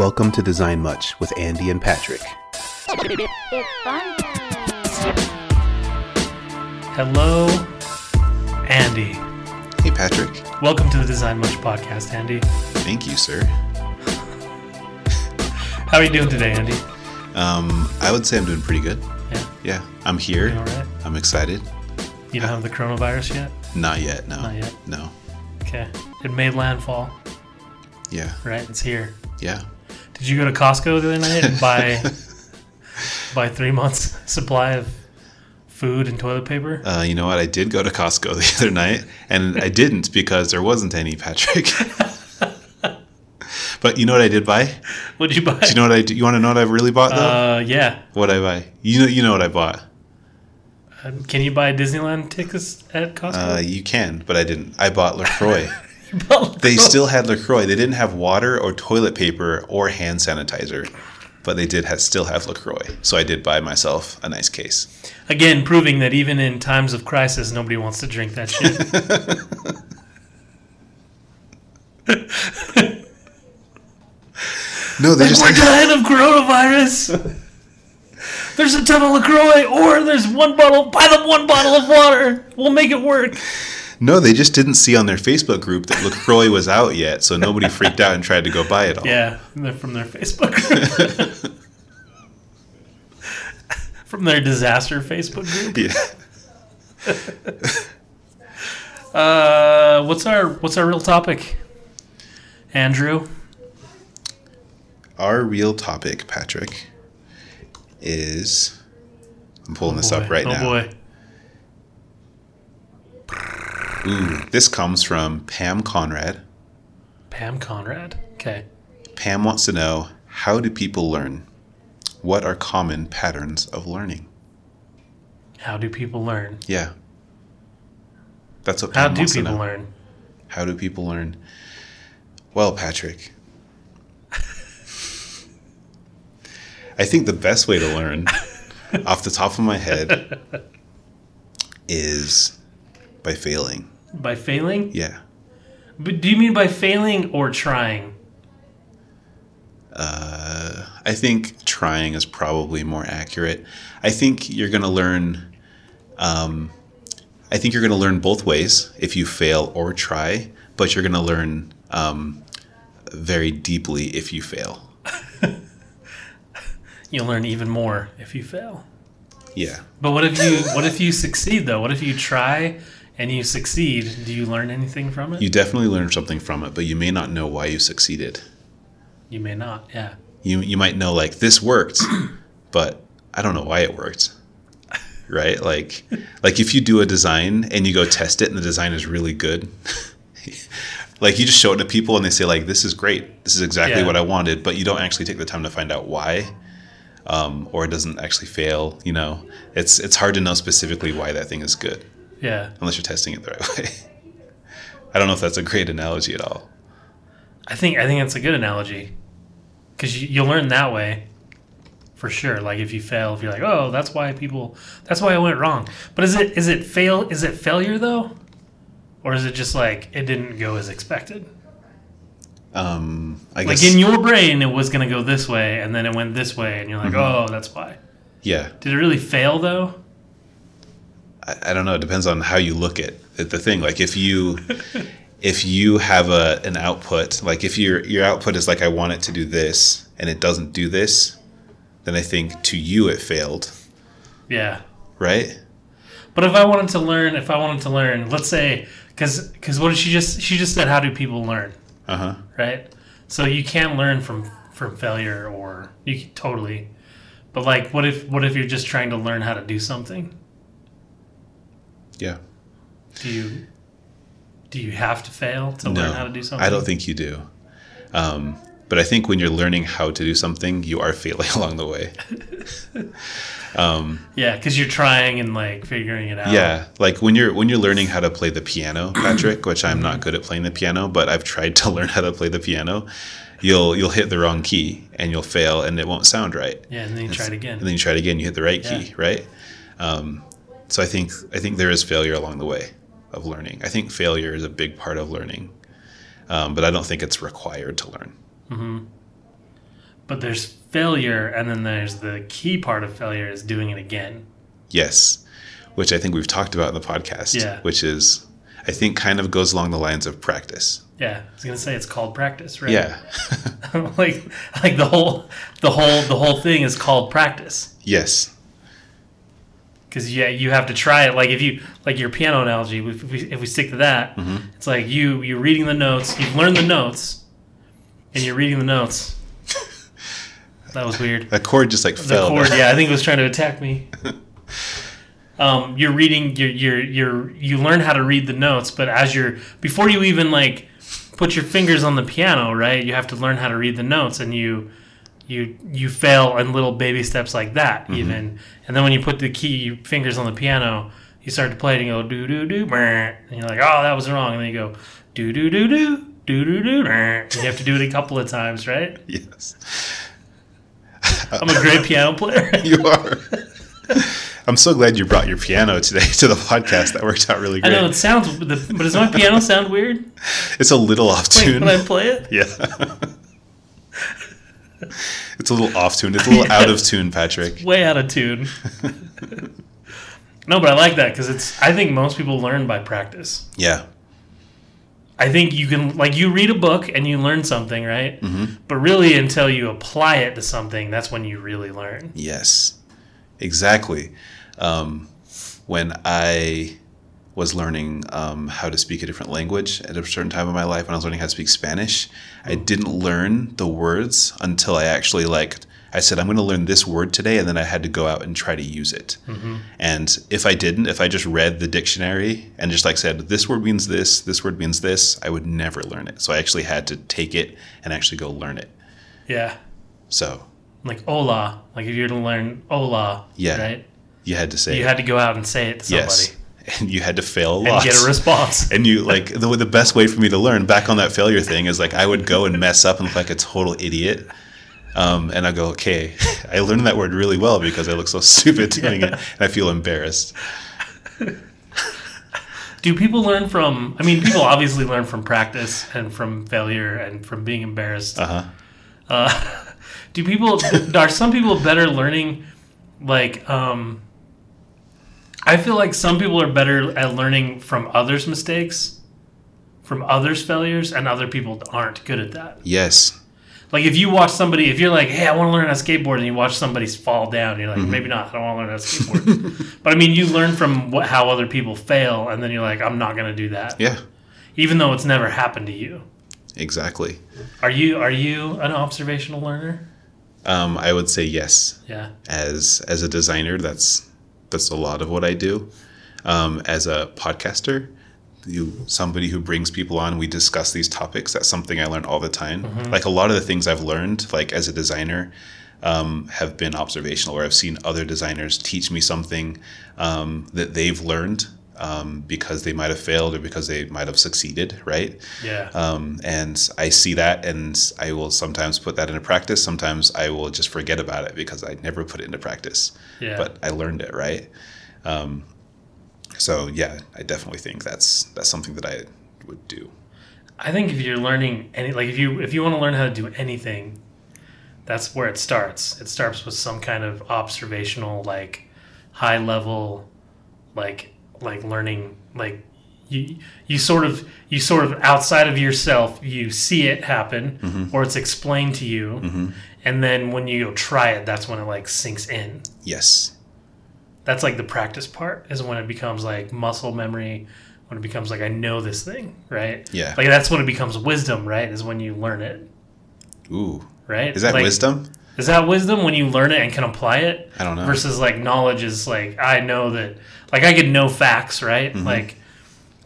Welcome to Design Much with Andy and Patrick. It's fun time. Hello, Andy. Hey, Patrick. Welcome to the Design Much podcast, Andy. Thank you, sir. How are you doing today, Andy? Um, I would say I'm doing pretty good. Yeah, Yeah, I'm here. you all right? I'm excited. You don't have the coronavirus yet? Not yet. No. Not yet. No. Okay. It made landfall, Yeah. right? It's here. Yeah. Did you go to Costco the other night and buy buy three months supply of food and toilet paper? Uh, you know what? I did go to Costco the other night, and I didn't because there wasn't any, Patrick. but you know what I did buy? What'd you buy? Do you know what I? Do? You want to know what I really bought though? uh, yeah. what I buy? You know. You know what I bought. Um, Can you buy Disneyland tickets at Costco? Uh, you can, but I didn't. I bought Lacroix. They still had Lacroix. They didn't have water or toilet paper or hand sanitizer, but they did have, still have Lacroix. So I did buy myself a nice case. Again, proving that even in times of crisis, nobody wants to drink that shit. No, they just We're dying of coronavirus. There's a ton of Lacroix, or there's one bottle. Buy them one bottle of water. We'll make it work. No, they just didn't see on their Facebook group that Lacroix was out yet, so nobody freaked out and tried to go buy it all. Yeah, from their Facebook group. from their disaster Facebook group. Yeah. Uh, what's our what's our real topic, Andrew? Our real topic, Patrick, is I'm pulling this up right oh now. boy. Ooh, this comes from Pam Conrad. Pam Conrad. Okay. Pam wants to know how do people learn? What are common patterns of learning? How do people learn? Yeah. That's what How Pam do wants to people know. learn? How do people learn? Well, Patrick, I think the best way to learn, off the top of my head, is by failing. By failing? Yeah. But do you mean by failing or trying? Uh, I think trying is probably more accurate. I think you're going to learn. Um, I think you're going to learn both ways if you fail or try, but you're going to learn um, very deeply if you fail. You'll learn even more if you fail. Yeah. But what if you what if you succeed though? What if you try and you succeed? Do you learn anything from it? You definitely learn something from it, but you may not know why you succeeded. You may not. Yeah. You you might know like this worked, but I don't know why it worked. Right? Like like if you do a design and you go test it and the design is really good. like you just show it to people and they say like this is great. This is exactly Yeah. what I wanted, but you don't actually take the time to find out why. Um, or it doesn't actually fail, you know. It's it's hard to know specifically why that thing is good Yeah. unless you're testing it the right way. I don't know if that's a great analogy at all. I think I think that's a good analogy. Cuz you, you'll learn that way. For sure. Like if you fail, if you're like, "Oh, that's why people that's why I went wrong." But is it is it fail is it failure though? Or is it just like it didn't go as expected? Um, I Like guess in your brain it was going to go this way and then it went this way and you're like, "Oh, that's why." yeah. Did it really fail though? I, I don't know. It depends on how you look at, at the thing. Like if you if you have a an output, like if your your output is like I want it to do this and it doesn't do this, then I think to you it failed, Yeah. right? But if I wanted to learn, if I wanted to learn, let's say, because because what did she just she just said? How do people learn? Uh huh. Right. So you can learn from from failure, or you can, totally. But like, what if what if you're just trying to learn how to do something? Yeah. Do you do you have to fail to No, learn how to do something? I don't think you do. Um, but I think when you're learning how to do something, you are failing along the way. Yeah, because you're trying and like figuring it out. Yeah, like when you're when you're learning how to play the piano, Patrick, which I'm not good at playing the piano, but I've tried to learn how to play the piano. You'll you'll hit the wrong key and you'll fail and it won't sound right. Yeah, and then you try it again. And then you try it again, you hit the right Yeah. key, right? Um, so I think I think there is failure along the way of learning. I think failure is a big part of learning, um, but I don't think it's required to learn. but there's failure, and then there's the key part of failure is doing it again. Yes, which I think we've talked about in the podcast. Yeah. Which is, I think, kind of goes along the lines of practice. Yeah, I was gonna say it's called practice, right? Yeah. like like the whole the whole the whole thing is called practice yes. Because yeah you have to try it like if you like your piano analogy if we, if we stick to that Mm-hmm. it's like you you're reading the notes you've learned the notes and you're reading the notes that was weird That chord just like the fell. chord yeah I think it was trying to attack me um you're reading you're you're you're you learn how to read the notes but as you're before you even like put your fingers on the piano right you have to learn how to read the notes and you you you fail in little baby steps like that mm-hmm. even and then when you put the key fingers on the piano you start to play it and you go do do do and you're like oh that was wrong and then you go do do do do do do do and you have to do it a couple of times right Yes. i'm a great piano player You are. I'm so glad you brought your piano today to the podcast. That worked out really great. I know it sounds, but does my piano sound weird It's a little off tune. when I play it? Yeah. It's a little off tune. It's a little out of tune, Patrick. Way out of tune. no, but I like that because it's. I think most people learn by practice. Yeah. I think you can, like, you read a book and you learn something, right? Mm-hmm. But really, until you apply it to something, that's when you really learn. Yes. Exactly. Um, when I was learning um, how to speak a different language at a certain time in my life, when I was learning how to speak Spanish, I didn't learn the words until I actually like. I said, I'm going to learn this word today, and then I had to go out and try to use it. And if I didn't, if I just read the dictionary and just like said, this word means this, this word means this, I would never learn it. So I actually had to take it and actually go learn it. Yeah. So Like hola. Like, if you're to learn hola, Yeah. right? you had to say, You had to go out and say it to somebody yes, and you had to fail a lot and get a response. and you like the the best way for me to learn back on that failure thing is like I would go and mess up and look like a total idiot. Um, and I go, okay, I learned that word really well because I look so stupid doing it, and I feel embarrassed. Do people learn from? I mean, people obviously learn from practice and from failure and from being embarrassed. Uh huh. Uh, do people? are some people better learning? Like, um, I feel like some people are better at learning from others' mistakes, from others' failures, and other people aren't good at that. Yes. Like, if you watch somebody, if you're like, "Hey, I want to learn how to skateboard," and you watch somebody fall down, you're like, "Maybe not. I don't want to learn how to skateboard." but I mean, you learn from what, how other people fail, and then you're like, "I'm not going to do that," Yeah. even though it's never happened to you. Exactly. Are you are you an observational learner? Um, I would say yes. Yeah. As as a designer, that's that's a lot of what I do. Um, as a podcaster, you somebody who brings people on, we discuss these topics. That's something I learn all the time. Like a lot of the things I've learned, like as a designer, um, have been observational, or I've seen other designers teach me something um, that they've learned um, because they might have failed or because they might have succeeded, right? Yeah. Um, and I see that, and I will sometimes put that into practice. Sometimes I will just forget about it because I never put it into practice. Yeah. But I learned it, right? Um, so yeah, I definitely think that's that's something that I would do. I think if you're learning any like if you if you want to learn how to do anything, that's where it starts. It starts with some kind of observational like high level like like learning like you you sort of you sort of outside of yourself you see it happen mm-hmm. or it's explained to you mm-hmm. and then when you go try it that's when it like sinks in Yes. that's like the practice part is when it becomes like muscle memory when it becomes like i know this thing right Yeah. like that's when it becomes wisdom right is when you learn it Ooh. right Is that Like, wisdom? is that wisdom when you learn it and can apply it I don't know. versus like knowledge is like i know that like i can know facts right Mm-hmm. like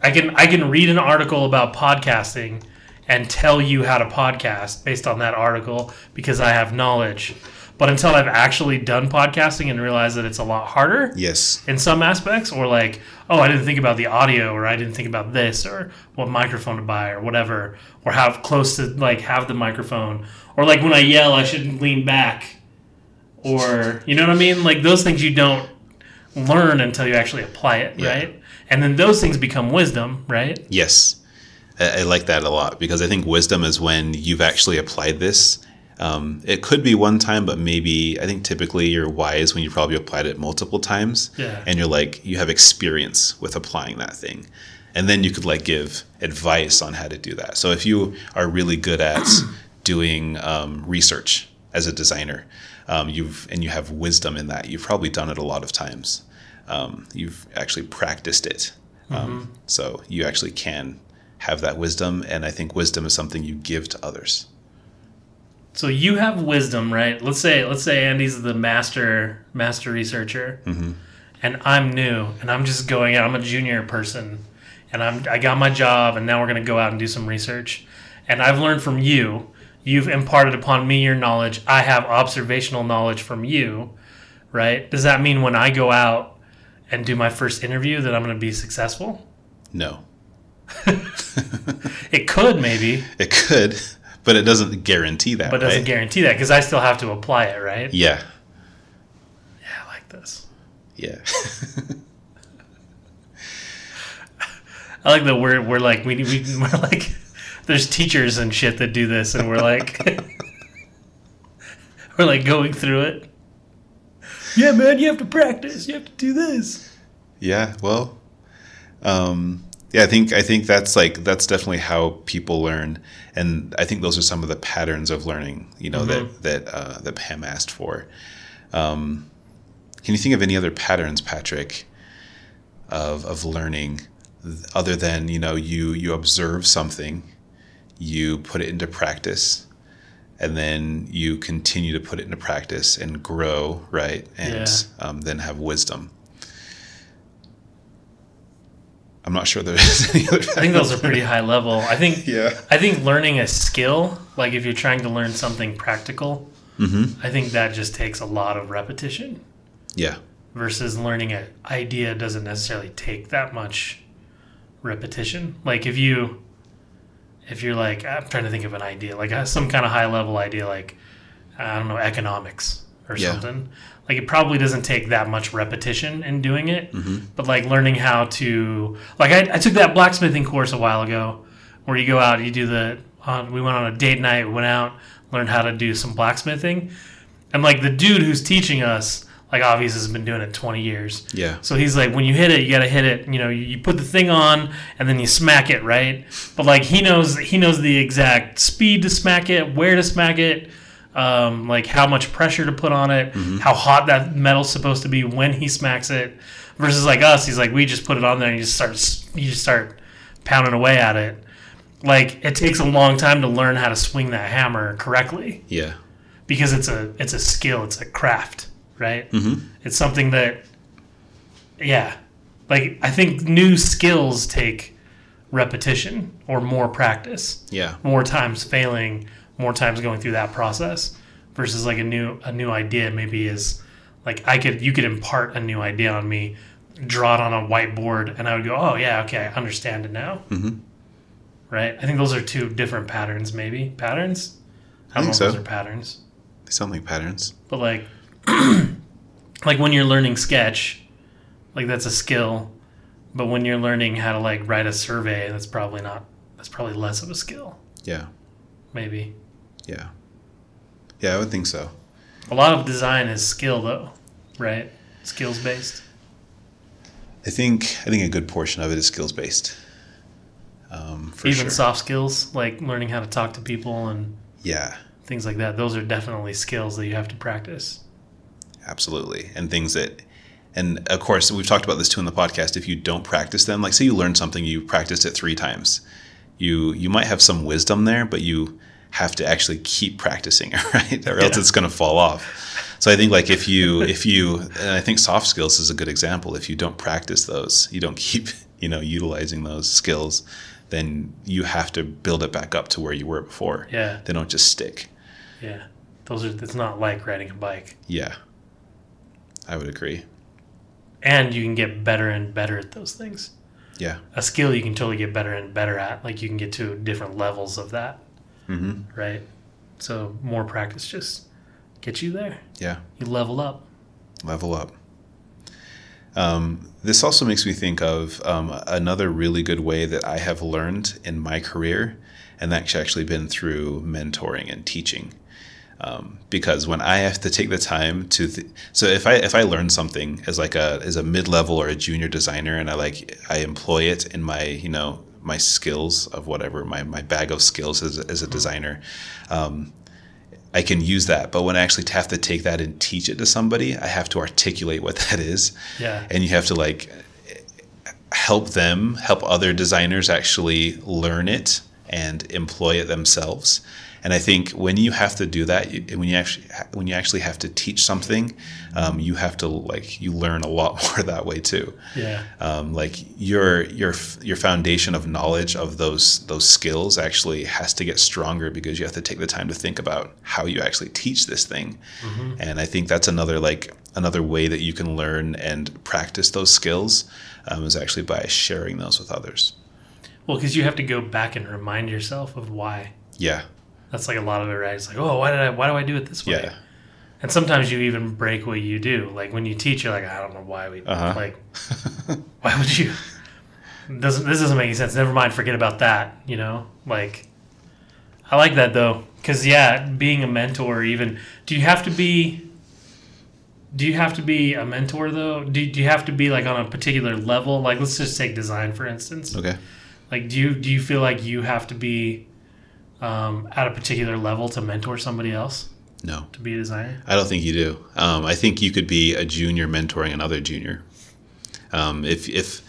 i can i can read an article about podcasting and tell you how to podcast based on that article because i have knowledge but until i've actually done podcasting and realized that it's a lot harder Yes. in some aspects or like oh i didn't think about the audio or i didn't think about this or what microphone to buy or whatever or how close to like have the microphone or like when i yell i shouldn't lean back or you know what i mean like those things you don't learn until you actually apply it Yeah. right and then those things become wisdom right Yes. I, I like that a lot because I think wisdom is when you've actually applied this Um, it could be one time, but maybe I think typically you're wise when you probably applied it multiple times, Yeah. and you're like you have experience with applying that thing, and then you could like give advice on how to do that. So if you are really good at doing um, research as a designer, um, you've and you have wisdom in that, you've probably done it a lot of times. Um, you've actually practiced it, um, so you actually can have that wisdom, and I think wisdom is something you give to others. So you have wisdom, right? Let's say let's say Andy's the master master researcher, and I'm new, and I'm just going. I'm a junior person, and I'm I got my job, and now we're gonna go out and do some research. And I've learned from you. You've imparted upon me your knowledge. I have observational knowledge from you, right? Does that mean when I go out and do my first interview that I'm gonna be successful? No, It could maybe, it could, but it doesn't guarantee that. but doesn't right? guarantee that because I still have to apply it, right? Yeah, Yeah, I like this. yeah, I like that we're we're like we we we're like there's teachers and shit that do this and we're like we're like going through it. Yeah, man, you have to practice. You have to do this. yeah. Well, um, yeah. I think I think that's like that's definitely how people learn, and I think those are some of the patterns of learning. You know that that uh, that Pam asked for. Um, can you think of any other patterns, Patrick, of of learning, other than you know you you observe something, you put it into practice, and then you continue to put it into practice and grow, right? And Yeah. um, then have wisdom. I'm not sure there is any other. I think those are pretty high level. I think Yeah. I think learning a skill, like if you're trying to learn something practical, I think that just takes a lot of repetition. Yeah. versus learning an idea doesn't necessarily take that much repetition. Like if you if you're like I'm trying to think of an idea, like uh, some kind of high level idea like I don't know economics or Yeah. something. Like it probably doesn't take that much repetition in doing it, but like learning how to like I, I took that blacksmithing course a while ago, where you go out, you do the on, we went on a date night, went out, learned how to do some blacksmithing, and like the dude who's teaching us, like obviously has been doing it 20 years. Yeah. So he's like, when you hit it, you gotta hit it. You know, you, you put the thing on and then you smack it, right? But like he knows, he knows the exact speed to smack it, where to smack it, um, like how much pressure to put on it, how hot that metal's supposed to be when he smacks it. Versus like us, he's like, we just put it on there and you just start, you just start pounding away at it. Like it takes a long time to learn how to swing that hammer correctly Yeah. because it's a it's a skill, it's a craft, right? Mm-hmm. It's something that, yeah, like I think new skills take repetition or more practice, Yeah. more times failing, more times going through that process, versus like a new a new idea maybe is like I could you could impart a new idea on me, draw it on a whiteboard, and I would go, oh yeah, okay, I understand it now. Mm-hmm. Right? I think those are two different patterns, maybe patterns. I don't think so. those are patterns They sound like patterns. but like like when you're learning sketch like that's a skill but when you're learning how to like write a survey that's probably not that's probably less of a skill Yeah. maybe Yeah. Yeah, I would think so. a lot of design is skill though right skills based I think I think a good portion of it is skills based. Um, for even sure. soft skills like learning how to talk to people and yeah, things like that those are definitely skills that you have to practice absolutely. And things that, and of course, we've talked about this too in the podcast. If you don't practice them, like say you learn something, you practiced it three times, you you might have some wisdom there, but you have to actually keep practicing, right? Or else Yeah. it's going to fall off. So I think like if you if you and I think soft skills is a good example. If you don't practice those, you don't keep you know utilizing those skills, then you have to build it back up to where you were before. yeah They don't just stick. yeah those are it's not like riding a bike Yeah. I would agree. and you can get better and better at those things Yeah. a skill you can totally get better and better at. Like you can get to different levels of that, hmm right? So more practice just gets you there. Yeah. You level up. Level up. Um, this also makes me think of um, another really good way that I have learned in my career, and that's actually been through mentoring and teaching. Um, because when I have to take the time to, th- so if I if I learn something as like a as a mid level or a junior designer, and I like I employ it in my you know my skills of whatever my, my bag of skills as a, as a designer, um, I can use that. But when I actually have to take that and teach it to somebody, I have to articulate what that is, Yeah. and you have to like help them help other designers actually learn it and employ it themselves and i think when you have to do that when you actually when you actually have to teach something um, you have to like you learn a lot more that way too. Yeah. um, like your your your foundation of knowledge of those those skills actually has to get stronger because you have to take the time to think about how you actually teach this thing. And i think that's another like another way that you can learn and practice those skills um, is actually by sharing those with others. Well, because you have to go back and remind yourself of why. yeah That's like a lot of it, right? It's like, oh, why did I? Why do I do it this way? yeah And sometimes you even break what you do. Like when you teach, you're like, I don't know why we Uh-huh. like. why would you? Doesn't this doesn't make any sense? Never mind. Forget about that. You know, like. I like that though, because yeah, being a mentor, even do you have to be? Do you have to be a mentor though? Do, do you have to be like on a particular level? Like let's just take design for instance. okay Like, do you do you feel like you have to be um, at a particular level to mentor somebody else no to be a designer? I don't think you do. Um, I think you could be a junior mentoring another junior. Um, if if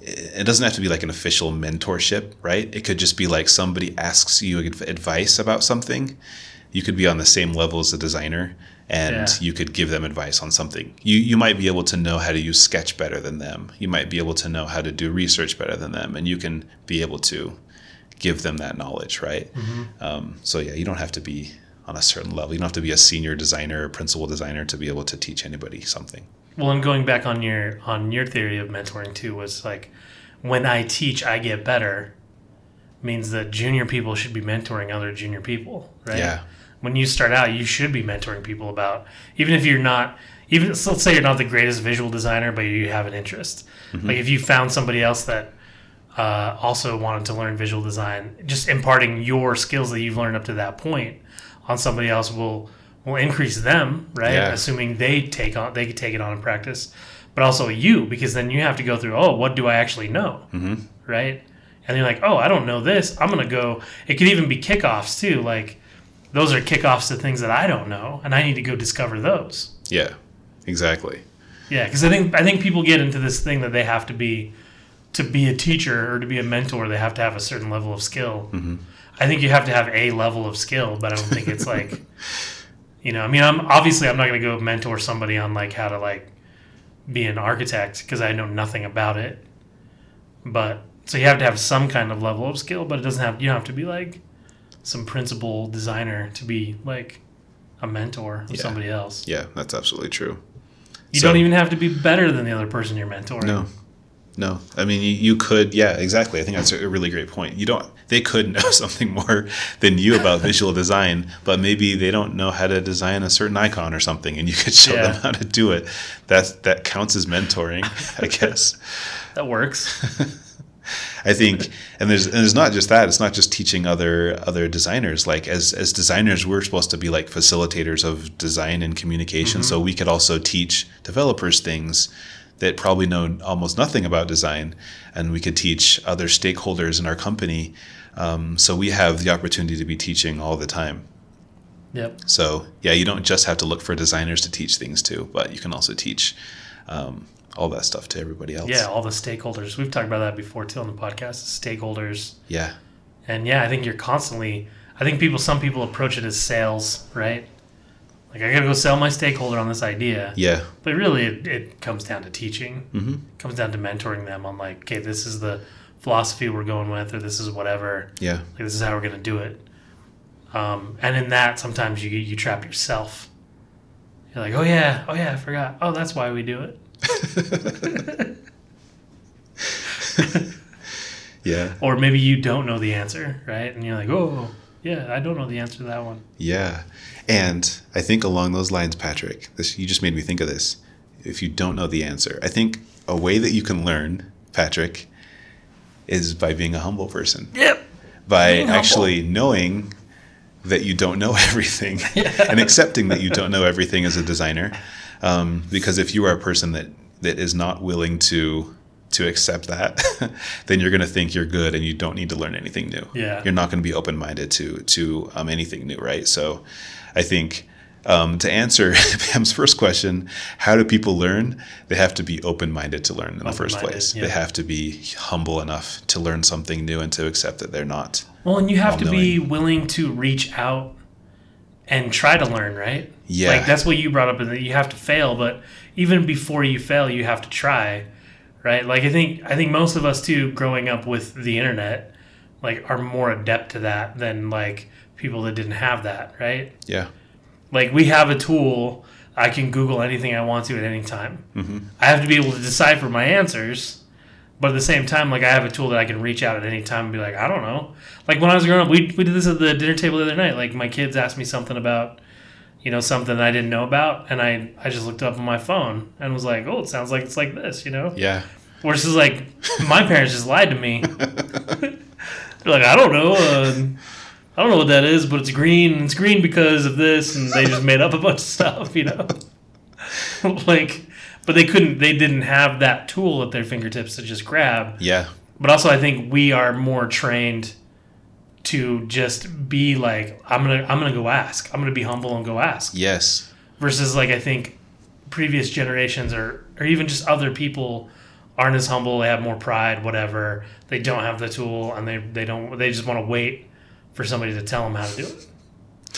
it doesn't have to be like an official mentorship, right? It could just be like somebody asks you advice about something. You could be on the same level as the designer, and Yeah. you could give them advice on something. You you might be able to know how to use Sketch better than them. You might be able to know how to do research better than them, and you can be able to give them that knowledge, right? Um, so yeah, you don't have to be on a certain level. You don't have to be a senior designer or principal designer to be able to teach anybody something. Well, and going back on your on your theory of mentoring too was like when I teach, I get better. Means that junior people should be mentoring other junior people, right? Yeah. When you start out, you should be mentoring people about even if you're not even so let's say you're not the greatest visual designer, but you have an interest. Like if you found somebody else that uh, also wanted to learn visual design, just imparting your skills that you've learned up to that point on somebody else will will increase them, right? Yeah. Assuming they take on they can take it on in practice, but also you because then you have to go through. Oh, what do I actually know? Mm-hmm. Right? And you're like, oh, I don't know this. I'm gonna go. It could even be kickoffs too. Like those are kickoffs to things that I don't know, and I need to go discover those. Yeah, exactly. Yeah, because I think I think people get into this thing that they have to be to be a teacher or to be a mentor. They have to have a certain level of skill. Mm-hmm. I think you have to have a level of skill, but I don't think it's like, you know. I mean, I'm obviously I'm not going to go mentor somebody on like how to like be an architect because I know nothing about it. But so you have to have some kind of level of skill, but it doesn't have you don't have to be like some principal designer to be like a mentor of Yeah. somebody else. Yeah, that's absolutely true. You So- don't even have to be better than the other person you're mentoring. No, no. I mean, you, you could. Yeah, exactly. I think that's a really great point. You don't. They could know something more than you about visual design, but maybe they don't know how to design a certain icon or something, and you could show Yeah. them how to do it. That that counts as mentoring, I guess. That works. I think, and there's and there's not just that. It's not just teaching other other designers. Like as as designers, we're supposed to be like facilitators of design and communication. Mm-hmm. So we could also teach developers things that probably know almost nothing about design, and we could teach other stakeholders in our company. Um, so we have the opportunity to be teaching all the time. Yep. So yeah, you don't just have to look for designers to teach things to, but you can also teach um, all that stuff to everybody else. Yeah, all the stakeholders. We've talked about that before too on the podcast. Stakeholders, Yeah. and yeah, I think you're constantly. I think people, some people approach it as sales, right? Like I gotta go sell my stakeholder on this idea, Yeah. but really, it, it comes down to teaching. hmm It comes down to mentoring them on like, okay, this is the philosophy we're going with, or this is whatever. Yeah. Like this is how we're gonna do it. Um, and in that, sometimes you you trap yourself. You're like, oh yeah, oh yeah, I forgot. Oh, that's why we do it. Yeah. Or maybe you don't know the answer, right? And you're like, oh, yeah, I don't know the answer to that one. Yeah. And I think along those lines, Patrick, this you just made me think of this. If you don't know the answer, I think a way that you can learn, Patrick, is by being a humble person. Yep. By Being humble. actually knowing that you don't know everything and accepting that you don't know everything as a designer. Um, because if you are a person that, that is not willing to to accept that, then you're going to think you're good and you don't need to learn anything new. Yeah. You're not going to be open minded to to um, anything new, right? So, I think um, to answer Pam's first question, how do people learn? They have to be open minded to learn in the first place. yeah. They have to be humble enough to learn something new and to accept that they're not. Well, and you have to be willing to reach out and try to learn, right? Yeah. Like that's what you brought up, that you have to fail, but even before you fail, you have to try, right? Like I think I think most of us too, growing up with the internet, like are more adept to that than like people that didn't have that, right? Yeah. Like we have a tool, I can Google anything I want to at any time. Mm-hmm. I have to be able to decipher my answers, but at the same time, like I have a tool that I can reach out at any time and be like, I don't know. Like when I was growing up, we we did this at the dinner table the other night. Like my kids asked me something about, you know, something that I didn't know about, and I I just looked up on my phone and was like, oh, it sounds like it's like this, you know. Yeah. Versus like my parents just lied to me. They're like, I don't know. Uh, I don't know what that is, but it's green. It's green because of this, and they just made up a bunch of stuff, you know. like, but they couldn't. They didn't have that tool at their fingertips to just grab. Yeah. But also, I think we are more trained to just be like, I'm gonna, I'm gonna go ask. I'm gonna be humble and go ask Yes. versus like I think previous generations or or even just other people aren't as humble. They have more pride, whatever. They don't have the tool, and they they don't. They just want to wait for somebody to tell them how to do it.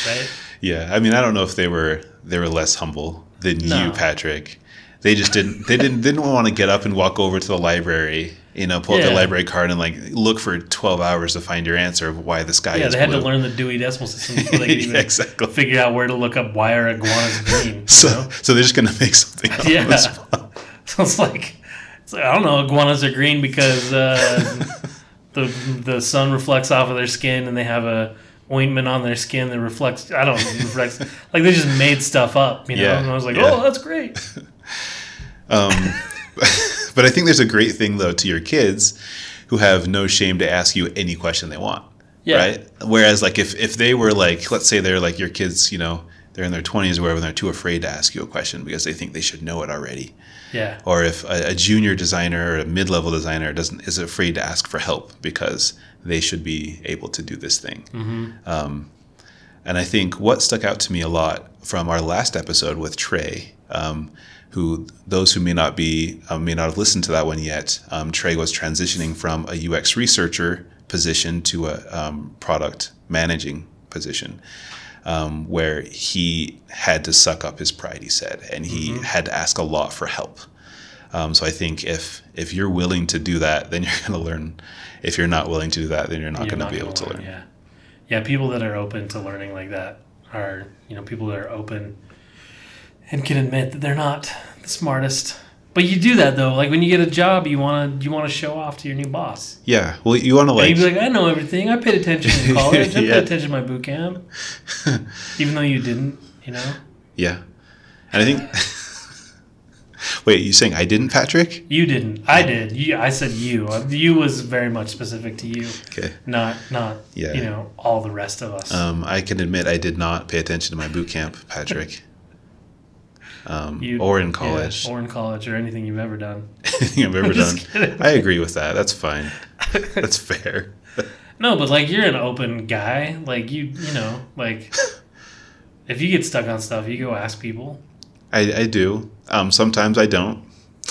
Right? Yeah. I mean, I don't know if they were they were less humble than No. you, Patrick. They just didn't they didn't didn't want to get up and walk over to the library, you know, pull Yeah. the library card and like look for 12 hours to find your answer of why the sky Yeah, is they had blue. to learn the Dewey Decimal System before they could even Yeah, exactly. figure out where to look up why are iguanas green. You So, know? so they're just gonna make something up. Yeah. on the spot. So it's like, I don't know. Iguanas are green because uh, the the sun reflects off of their skin, and they have a ointment on their skin that reflects. I don't know, reflects. like they just made stuff up, you know. Yeah, And I was like, yeah. oh, that's great. Um, but I think there's a great thing though to your kids who have no shame to ask you any question they want. Yeah. Right. Whereas like if if they were like let's say they're like your kids, you know, they're in their 20s or whatever, and they're too afraid to ask you a question because they think they should know it already. Yeah, Or if a, a junior designer or a mid-level designer doesn't is afraid to ask for help because they should be able to do this thing. Um, and I think what stuck out to me a lot from our last episode with Trey, um, who those who may not be um, may not have listened to that one yet, um, Trey was transitioning from a UX researcher position to a um, product managing position. Um, where he had to suck up his pride, he said, and he had to ask a lot for help. Um, so I think if if you're willing to do that, then you're going to learn. If you're not willing to do that, then you're not going to be able to learn. Yeah, yeah. People that are open to learning like that are, you know, people that are open and can admit that they're not the smartest. But you do that though. Like when you get a job, you want to you want to show off to your new boss. Yeah. Well, you want to And like, you'd be like, I know everything. I paid attention in college. I Yeah. paid attention to my boot camp, even though you didn't. You know, yeah. And I think. Wait, you saying I didn't, Patrick? you didn't. I did. You, I said you. Uh, You was very much specific to you, Okay. not not Yeah. you know all the rest of us. Um, I can admit I did not pay attention to my boot camp, Patrick. Um, or in yeah, college, or in college, or anything you've ever done. anything I've ever done. Kidding. I agree with that. That's fine. That's fair. No, but like you're an open guy. Like you, you know, like if you get stuck on stuff, you go ask people. I, I do. Um, sometimes I don't.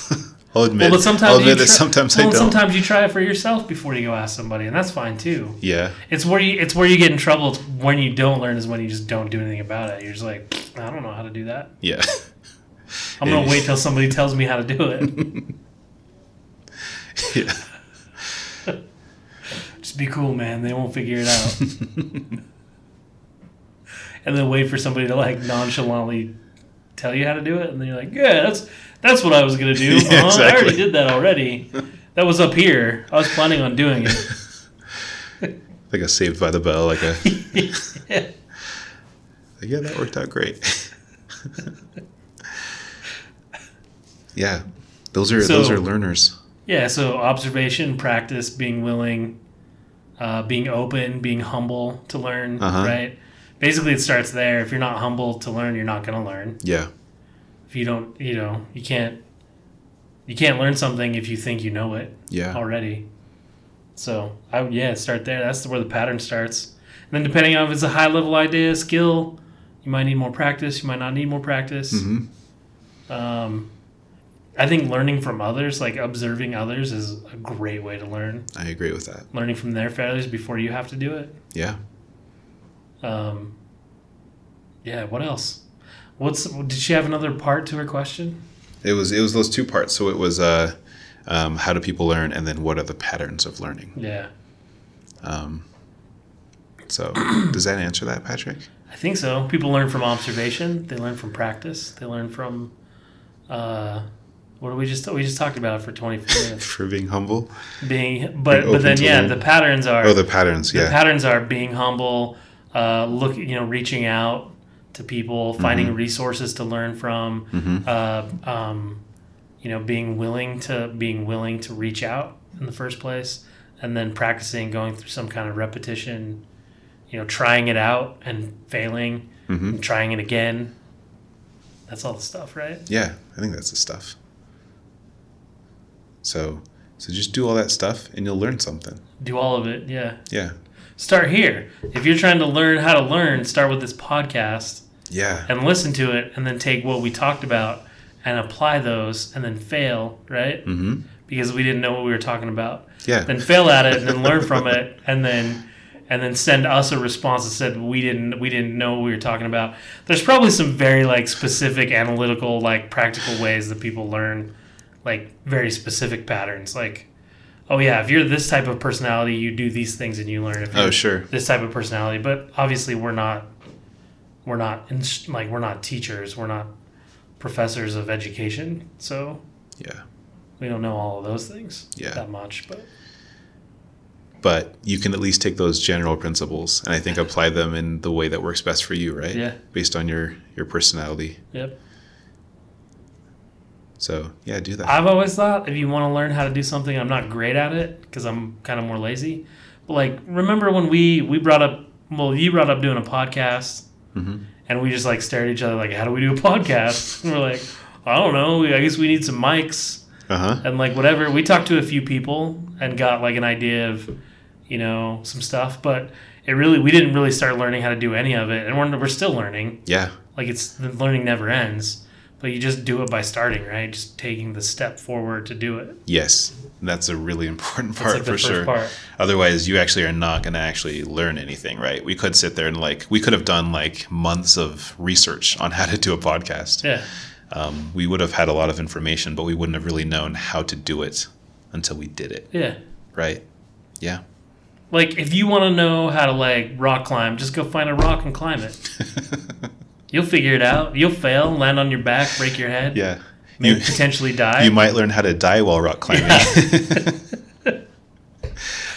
I'll admit. Well, but sometimes I'll admit you that sometimes well, I don't. Sometimes you try it for yourself before you go ask somebody, and that's fine too. yeah. It's where you it's where you get in trouble. It's when you don't learn is when you just don't do anything about it. You're just like, I don't know how to do that. Yeah. I'm gonna wait till somebody tells me how to do it. yeah. Just be cool, man. They won't figure it out. and then wait for somebody to like nonchalantly tell you how to do it, and then you're like, yeah, that's that's what I was gonna do. Yeah, huh? I already did that already. That was up here. I was planning on doing it. Like a Saved by the Bell, like a. yeah. Like, yeah, that worked out great. Yeah, those are those are learners. Yeah, so observation, practice, being willing, uh, being open, being humble to learn, Uh-huh. right? basically it starts there. If you're not humble to learn, you're not going to learn. Yeah. If you don't, you know, you can't you can't learn something if you think you know it Yeah. already. So I would yeah start there. That's where the pattern starts. And then depending on if it's a high level idea skill, you might need more practice. You might not need more practice. hmm Um, I think learning from others, like observing others, is a great way to learn. I agree with that. Learning from their failures before you have to do it. Yeah. Um, yeah. What else? What's did she have another part to her question? It was it was those two parts. So it was uh, um, how do people learn, and then what are the patterns of learning. Yeah, Um, so does that answer that, Patrick? I think so. People learn from observation. They learn from practice. They learn from. Uh, what we just we just talked about it for twenty four minutes? For being humble. Being, but open but then yeah, learn. the patterns are Oh, the patterns. yeah the patterns are being humble, uh, look, you know, reaching out to people, finding Mm-hmm. resources to learn from, Mhm. uh, um, you know, being willing to being willing to reach out in the first place, and then practicing, going through some kind of repetition, you know, trying it out and failing, hmm and trying it again. That's all the stuff, right? Yeah, I think that's the stuff. So, so just do all that stuff, and you'll learn something. Do all of it, yeah. Yeah. Start here. If you're trying to learn how to learn, start with this podcast. Yeah. and listen to it and then take what we talked about and apply those and then fail, right? hmm Because we didn't know what we were talking about. Yeah. Then fail at it and then learn from it and then and then send us a response that said we didn't we didn't know what we were talking about. There's probably some very like specific analytical like practical ways that people learn like very specific patterns like oh yeah, if you're this type of personality, you do these things and you learn if oh, you're Oh, sure. this type of personality. But obviously, we're not we're not in, like we're not teachers. We're not professors of education, so Yeah. we don't know all of those things Yeah. that much. But But you can at least take those general principles and I think apply them in the way that works best for you, right? Yeah. Based on your your personality. yep, So yeah, do that. I've always thought if you want to learn how to do something, I'm not great at it because I'm kind of more lazy. But like, remember when we we brought up well, you brought up doing a podcast, Mhm. and we just like stared at each other like, how do we do a podcast? And we're like, I don't know. I guess we need some mics. Uh huh. and like whatever we talked to a few people and got like an idea of you know some stuff but it really we didn't really start learning how to do any of it and we're, we're still learning Yeah. like it's the learning never ends but you just do it by starting right just taking the step forward to do it Yes. That's a really important part like for sure. part Otherwise, you actually are not going to actually learn anything, right? We could sit there and like we could have done like months of research on how to do a podcast. yeah Um, we would have had a lot of information, but we wouldn't have really known how to do it until we did it, yeah right? Yeah. like if you want to know how to like rock climb just go find a rock and climb it you'll figure it out you'll fail land on your back break your head yeah. You, potentially die you might learn how to die while rock climbing.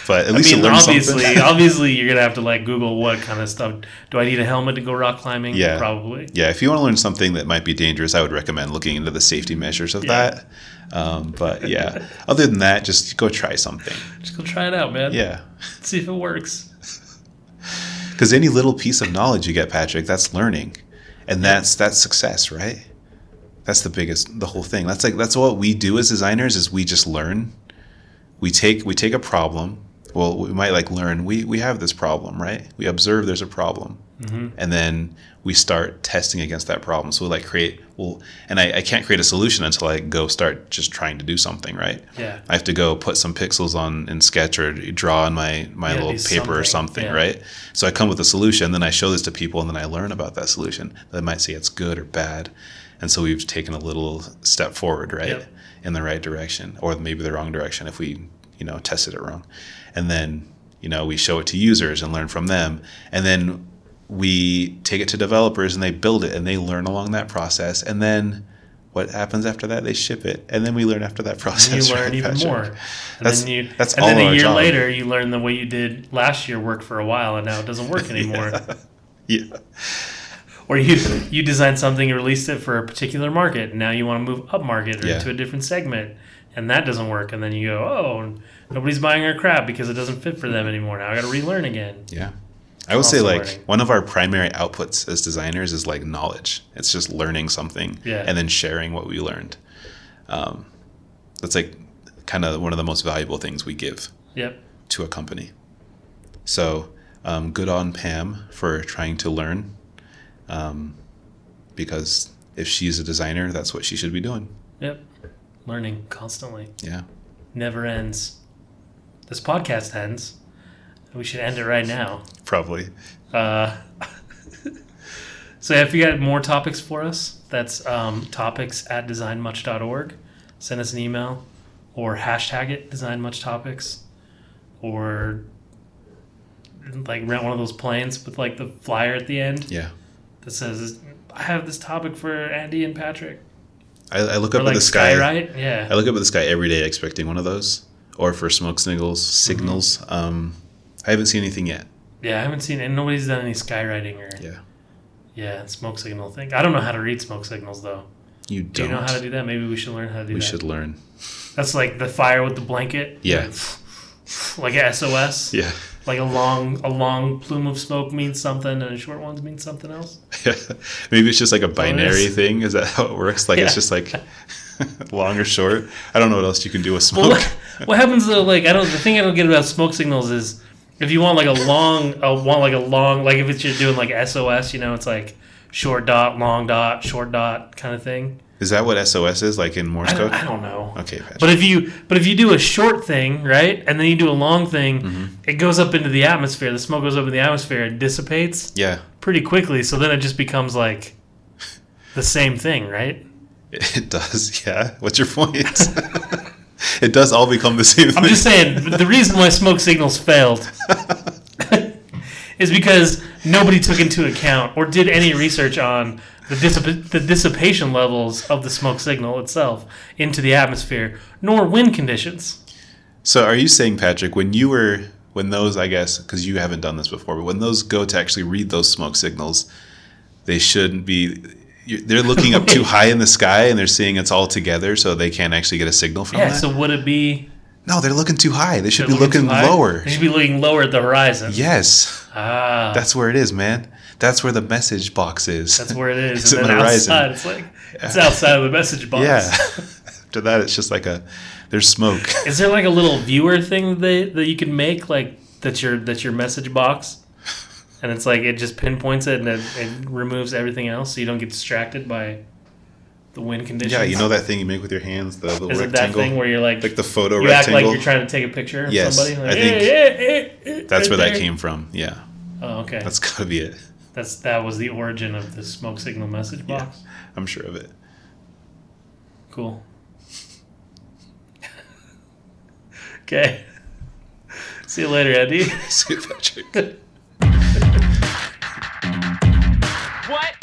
but at I least mean, you learn obviously, something. obviously, you're gonna have to like Google what kind of stuff. Do I need a helmet to go rock climbing? Yeah. probably. Yeah, if you want to learn something that might be dangerous, I would recommend looking into the safety measures of Yeah. that. Um, but yeah, other than that, just go try something. Just go try it out, man. Yeah, see if it works. because any little piece of knowledge you get, Patrick, that's learning, and that's that's success, right? That's the biggest, the whole thing. That's like that's what we do as designers is we just learn. We take we take a problem. Well, we might like learn. We we have this problem, right? We observe there's a problem, Mm-hmm. and then we start testing against that problem. So we like create well, and I, I can't create a solution until I go start just trying to do something, right? Yeah, I have to go put some pixels on in Sketch or draw on my my Yeah, little paper or something, something, yeah. right? So I come with a solution, then I show this to people, and then I learn about that solution. They might say it's good or bad, and so we've taken a little step forward, right, Yep. in the right direction, or maybe the wrong direction if we you know tested it wrong, and then you know we show it to users and learn from them, and then we take it to developers and they build it and they learn along that process, and then. What happens after that? They ship it, and then we learn after that and process. you learn right, even Patrick? more. And That's- then you, that's and then a year job. later, you learn the way you did last year worked for a while, and now it doesn't work anymore. Yeah. Or you you designed something and released it for a particular market, and now you want to move up market or Yeah. into a different segment, and that doesn't work. And then you go, oh, nobody's buying our crap because it doesn't fit for them anymore. Now I got to relearn again. Yeah. I would say like learning. one of our primary outputs as designers is like knowledge. It's just learning something Yeah. and then sharing what we learned. Um, that's like kind of one of the most valuable things we give Yep. to a company. So um, good on Pam for trying to learn, um, because if she's a designer, that's what she should be doing. Yep. Learning constantly. Yeah. Never ends. This podcast ends. We should end it right now. Probably. Uh, so if you got more topics for us, that's um, topics at designmuch.org. Send us an email or hashtag it designmuchtopics or like rent one of those planes with like the flyer at the end Yeah. that says I have this topic for Andy and Patrick. I, I look Or up like at the sky. Skywrite. Yeah. I look up at the sky every day expecting one of those, or for smoke signals. Signals. Um, I haven't seen anything yet. Yeah, I haven't seen it. nobody's done any skywriting or Yeah. yeah, smoke signal thing. I don't know how to read smoke signals though. You Do don't. you know how to do that? Maybe we should learn how to do we that. should learn. That's like the fire with the blanket. Yeah. Like a SOS. Yeah. Like a long a long plume of smoke means something and a short one means something else. Yeah. Maybe it's just like a binary is. thing. Is that how it works? Like it's just like long or short. I don't know what else you can do with smoke. what, what happens though? Like I don't. The thing I don't get about smoke signals is if you want like a long, a, want like a long, like if it's you're doing like SOS, you know, it's like short dot, long dot, short dot kind of thing. Is that what SOS is like in Morse I code? I don't know. Okay, Patrick. But if you but if you do a short thing, right, and then you do a long thing, Mm-hmm. it goes up into the atmosphere. The smoke goes up in the atmosphere and dissipates yeah, pretty quickly. So then it just becomes like the same thing, right? it does. Yeah. What's your point? it does all become the same thing. I'm just saying the reason why smoke signals failed is because nobody took into account or did any research on the, dissip- the dissipation levels of the smoke signal itself into the atmosphere, nor wind conditions. So are you saying, Patrick, when you were when those, I guess, because you haven't done this before, but when those go to actually read those smoke signals, they shouldn't be. They're looking up too high in the sky and they're seeing it's all together, so they can't actually get a signal from Yeah, that. so would it be no, they're looking too high. They should be They're looking lower. They should be looking lower at the horizon. Yes, Ah, that's where it is, man. That's where the message box is. that's where it is. It's and then the horizon. outside, it's like it's outside of the message box. yeah. After that, it's just like a there's smoke. Is there like a little viewer thing that that you can make like that's your that's your message box, and it's like it just pinpoints it and it, it removes everything else, so you don't get distracted by the wind conditions. yeah, you know that thing you make with your hands, the little Is it that rectangle, thing where you're like, like the photo you act like you're trying to take a picture of Yes, somebody? Like, I think "Eh, eh, eh, eh," That's right where that came from. Yeah, Oh, okay. that's gotta be it. That's that was the origin of the smoke signal message box. Yeah. I'm sure of it. Cool. okay. See you later, Andy. See you, Patrick. What?